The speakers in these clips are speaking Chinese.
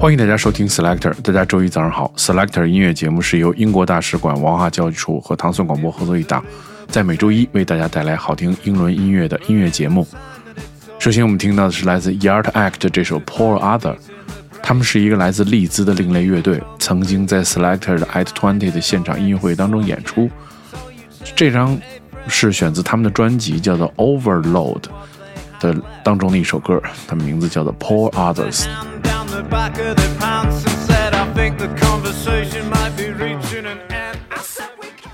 欢迎大家收听 Selector，大家周一早上好。Selector 音乐节目是由英国大使馆文化教育处和唐宋广播合作一档，在每周一为大家带来好听英伦音乐的音乐节目。首先我们听到的是来自 Yard Act 这首 Poor Other，他们是一个来自利兹的另类乐队，曾经在 Selector 的 At Twenty 的现场音乐会当中演出。这张是选自他们的专辑叫做 Overload 的当中的一首歌，它名字叫做 Poor Others。the back of their pants and said, I think the conversation might be reaching an end. I said, "We can."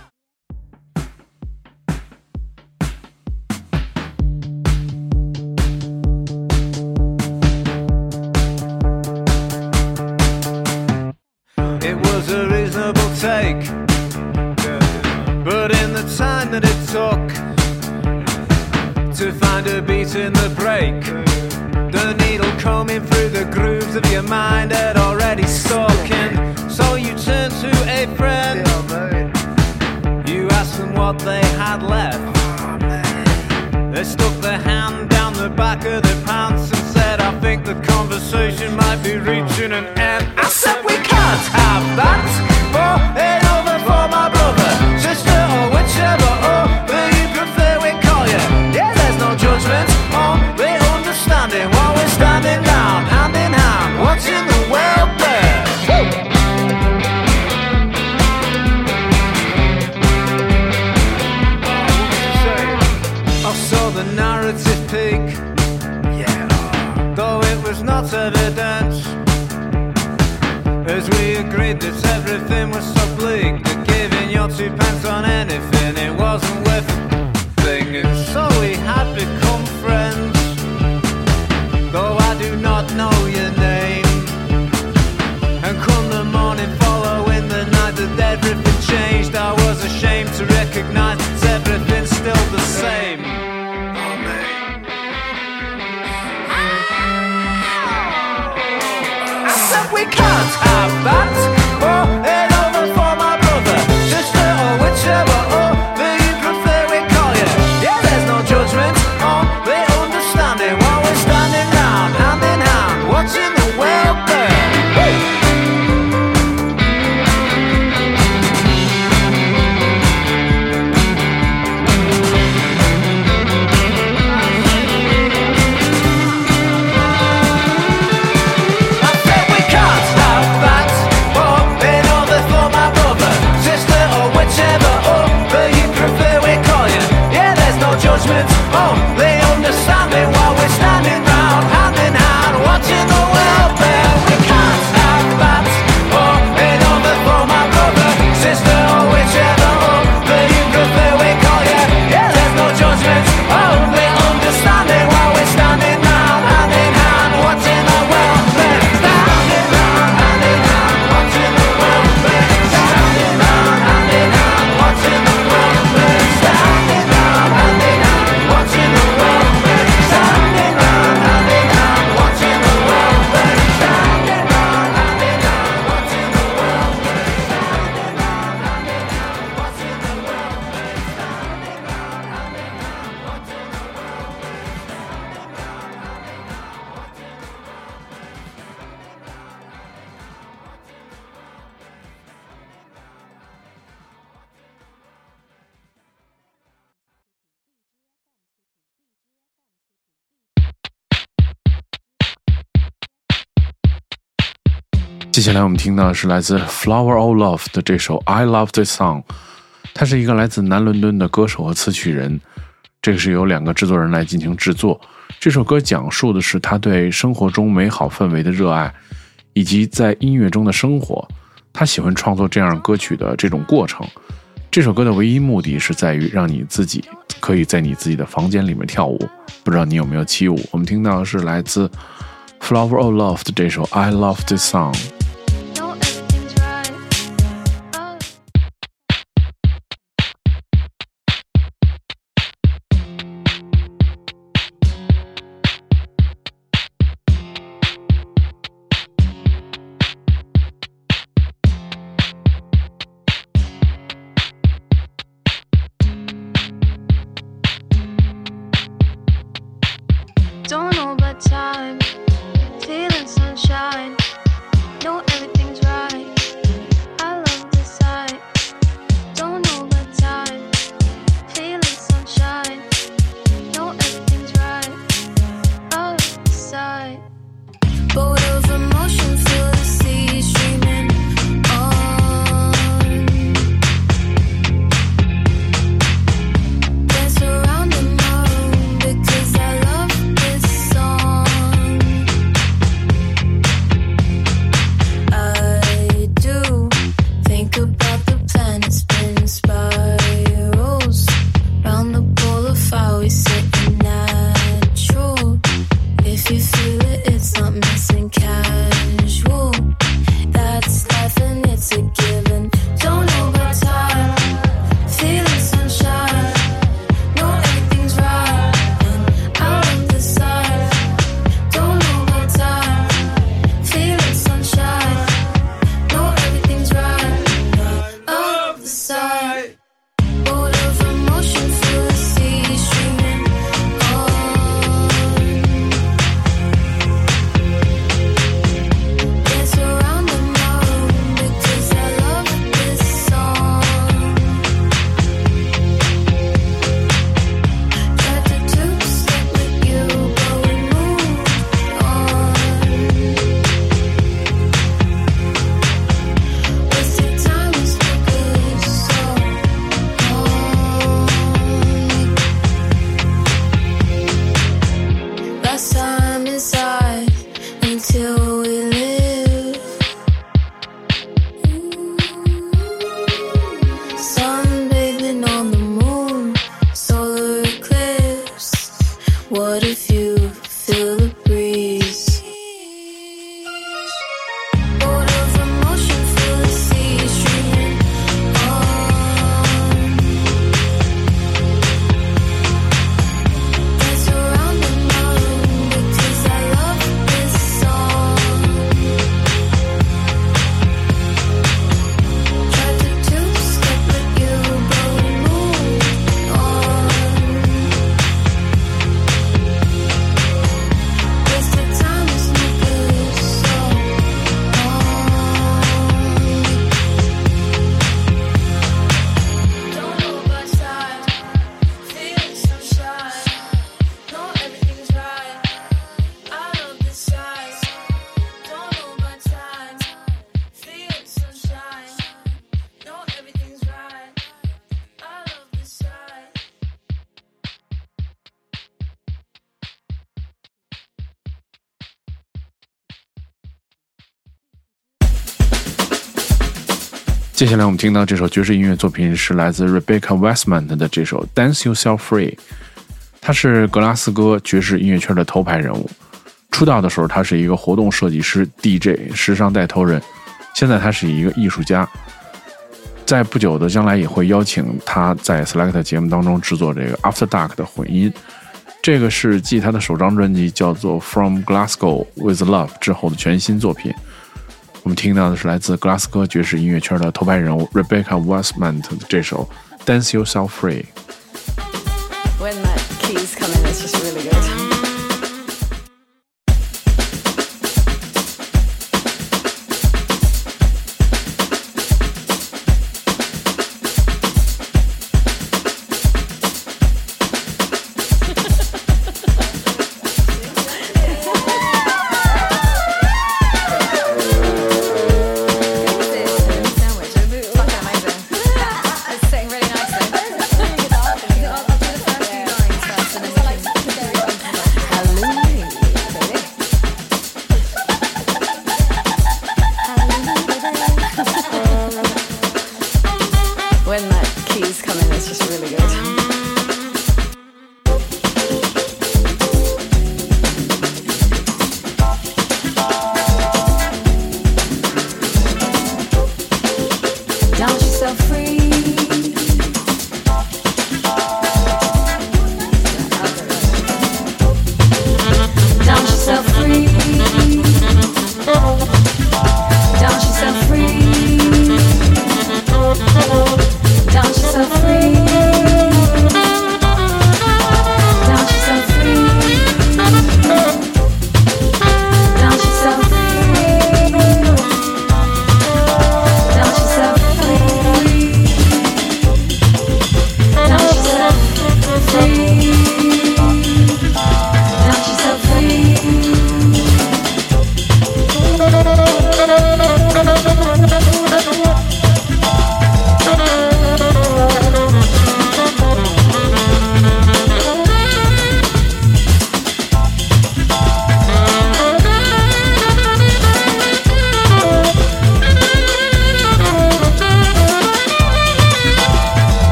It was a reasonable take, but in the time that it took to find a beat in the break the needle combing through the grooves of your mind had already stuck. And so you turn to a friend, you ask them what they had left. They stuck their hand down the back of their pants and said, I think the conversation might be reaching an end. I said, We can't have that. Evident. As we agreed that everything was so bleak that giving your two pence on anything it wasn't worth 接下来我们听到的是来自 Flower of Love 的这首《I Love This Song》，他是一个来自南伦敦的歌手和词曲人。这个是由两个制作人来进行制作。这首歌讲述的是他对生活中美好氛围的热爱，以及在音乐中的生活。他喜欢创作这样歌曲的这种过程。这首歌的唯一目的是在于让你自己可以在你自己的房间里面跳舞。不知道你有没有起舞？我们听到的是来自 Flower of Love 的这首《I Love This Song》。接下来我们听到这首爵士音乐作品是来自 Rebecca Westman 的这首《Dance Yourself Free》，他是格拉斯哥爵士音乐圈的头牌人物。出道的时候，他是一个活动设计师、DJ、时尚带头人，现在他是一个艺术家。在不久的将来，也会邀请他在 Select 节目当中制作这个 After Dark 的混音。这个是继他的首张专辑叫做《From Glasgow with Love》之后的全新作品。我们听到的是来自格拉斯哥爵士音乐圈的头牌人物 Rebecca Westman 的这首《Dance Yourself Free》。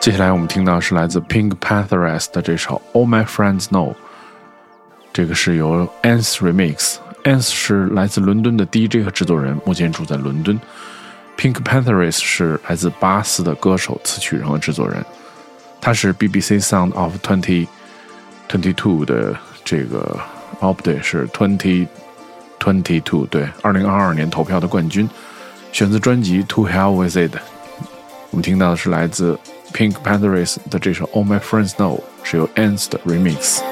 接下来我们听到是来自 Pink Panthers 的这首《All My Friends Know》，这个是由 Ans remix。Ans 是来自伦敦的 DJ 和制作人，目前住在伦敦。Pink Panthers 是来自巴斯的歌手、词曲人和制作人。他是 BBC Sound of Twenty Twenty Two 的这个哦不对，是 Twenty Twenty Two 对，二零二二年投票的冠军，选择专辑《To Hell With It》。我们听到的是来自 Pink Panthers 的这首《All My Friends Know》，是由 Ans 的 remix。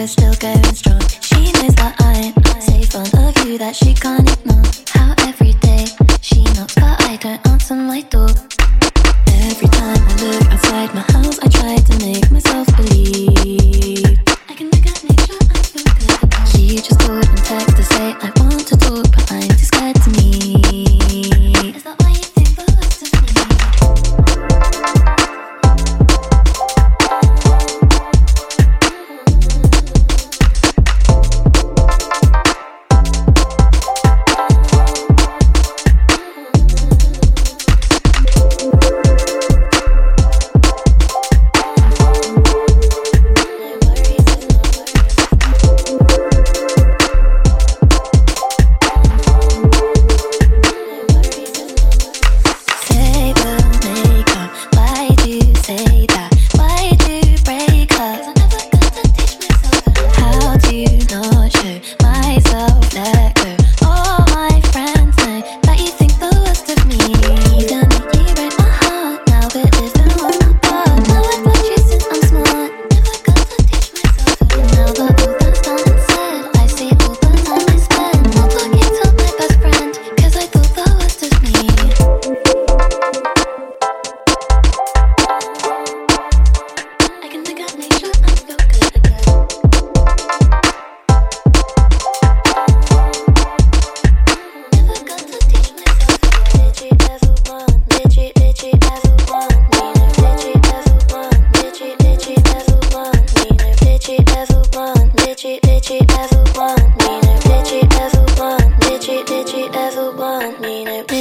We're still going strong.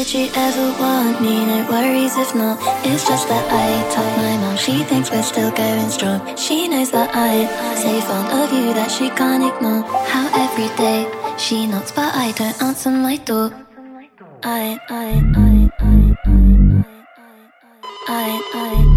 she ever want me? No worries if not. It's just that I told my mom she thinks we're still going strong. She knows that I'm so fond of you that she can't ignore. How every day she knocks, but I don't answer my door. I, I, I, I, I, I, I, I. I.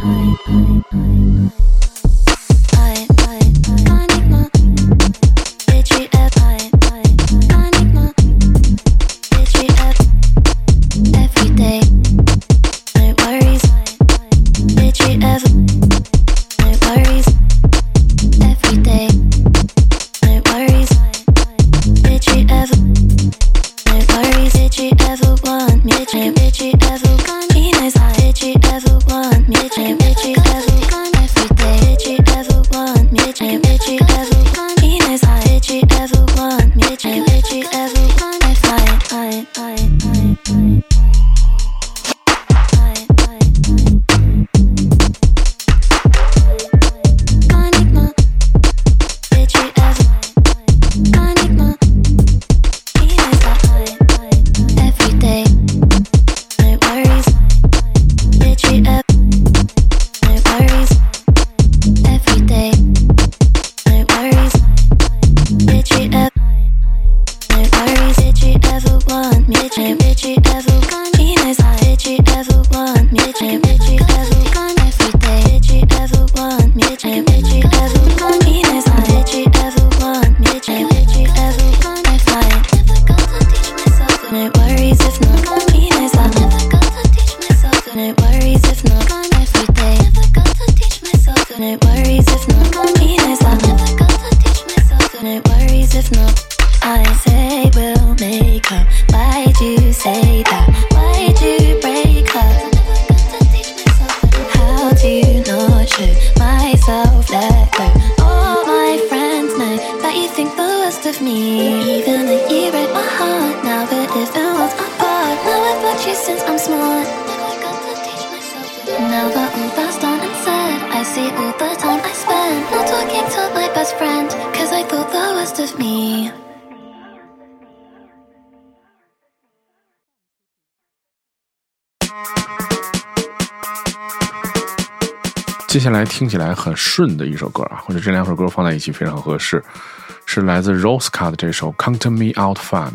接下来听起来很顺的一首歌啊，或者这两首歌放在一起非常合适，是来自 roseca 的这首《Count Me Out Fam》。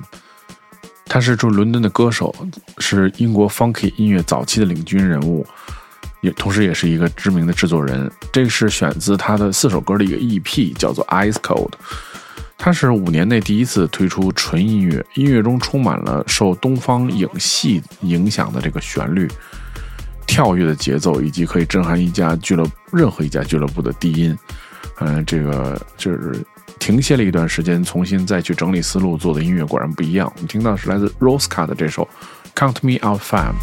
他是住伦敦的歌手，是英国 Funky 音乐早期的领军人物，也同时也是一个知名的制作人。这个是选自他的四首歌的一个 EP，叫做《Ice Cold》。他是五年内第一次推出纯音乐，音乐中充满了受东方影戏影响的这个旋律。跳跃的节奏，以及可以震撼一家俱乐任何一家俱乐部的低音，嗯，这个就是停歇了一段时间，重新再去整理思路做的音乐果然不一样。我们听到是来自 Rosca 的这首《Count Me Out Five》。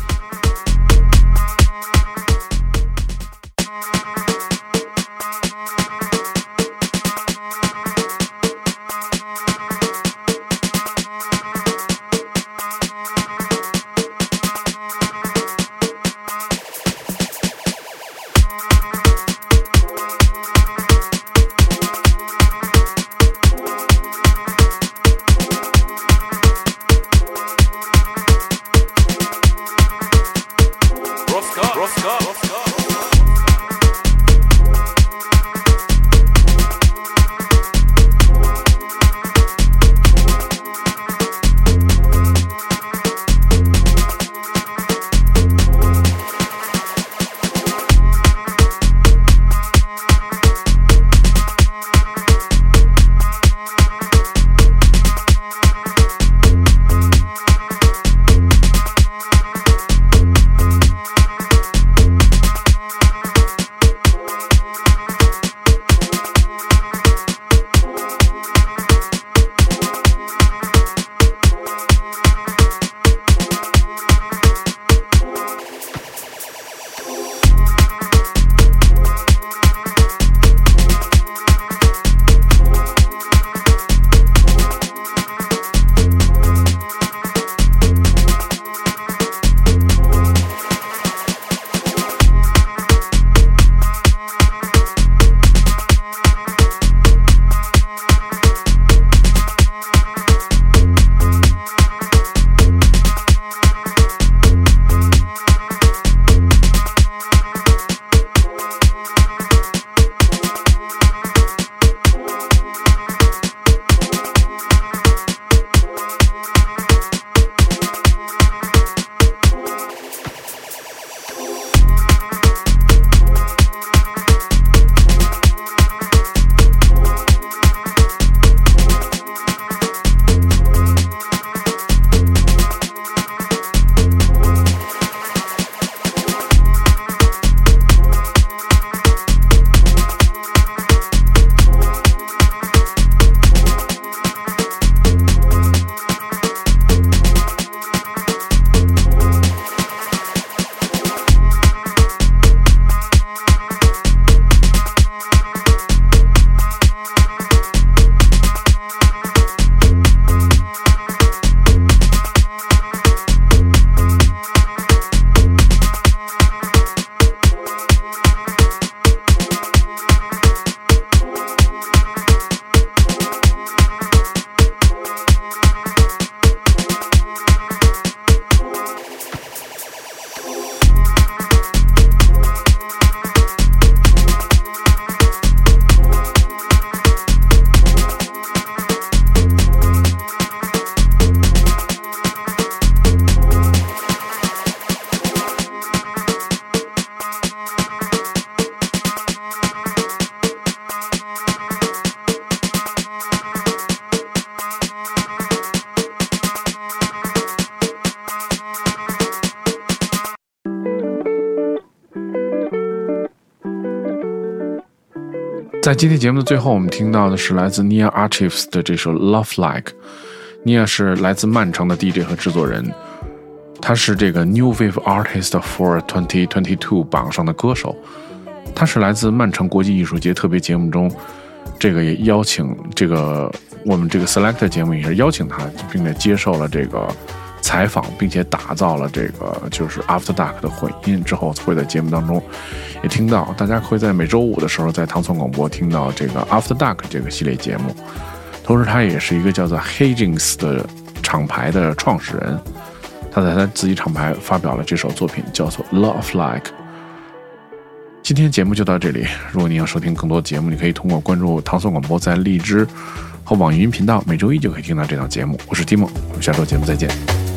今天节目的最后，我们听到的是来自 Nia Archives 的这首《Love Like》。Nia 是来自曼城的 DJ 和制作人，他是这个 New Wave Artist for 2022榜上的歌手。他是来自曼城国际艺术节特别节目中，这个也邀请这个我们这个 Select 节目也是邀请他，并且接受了这个采访，并且打造了这个就是 After Dark 的混音之后，会在节目当中也听到。大家会在每周五的时候在唐宋广播听到这个 After Dark 这个系列节目。同时，他也是一个叫做 Hagins 的厂牌的创始人。他在他自己厂牌发表了这首作品，叫做《Love Like》。今天节目就到这里。如果你要收听更多节目，你可以通过关注唐宋广播在荔枝和网易云频道，每周一就可以听到这档节目。我是蒂梦，我们下周节目再见。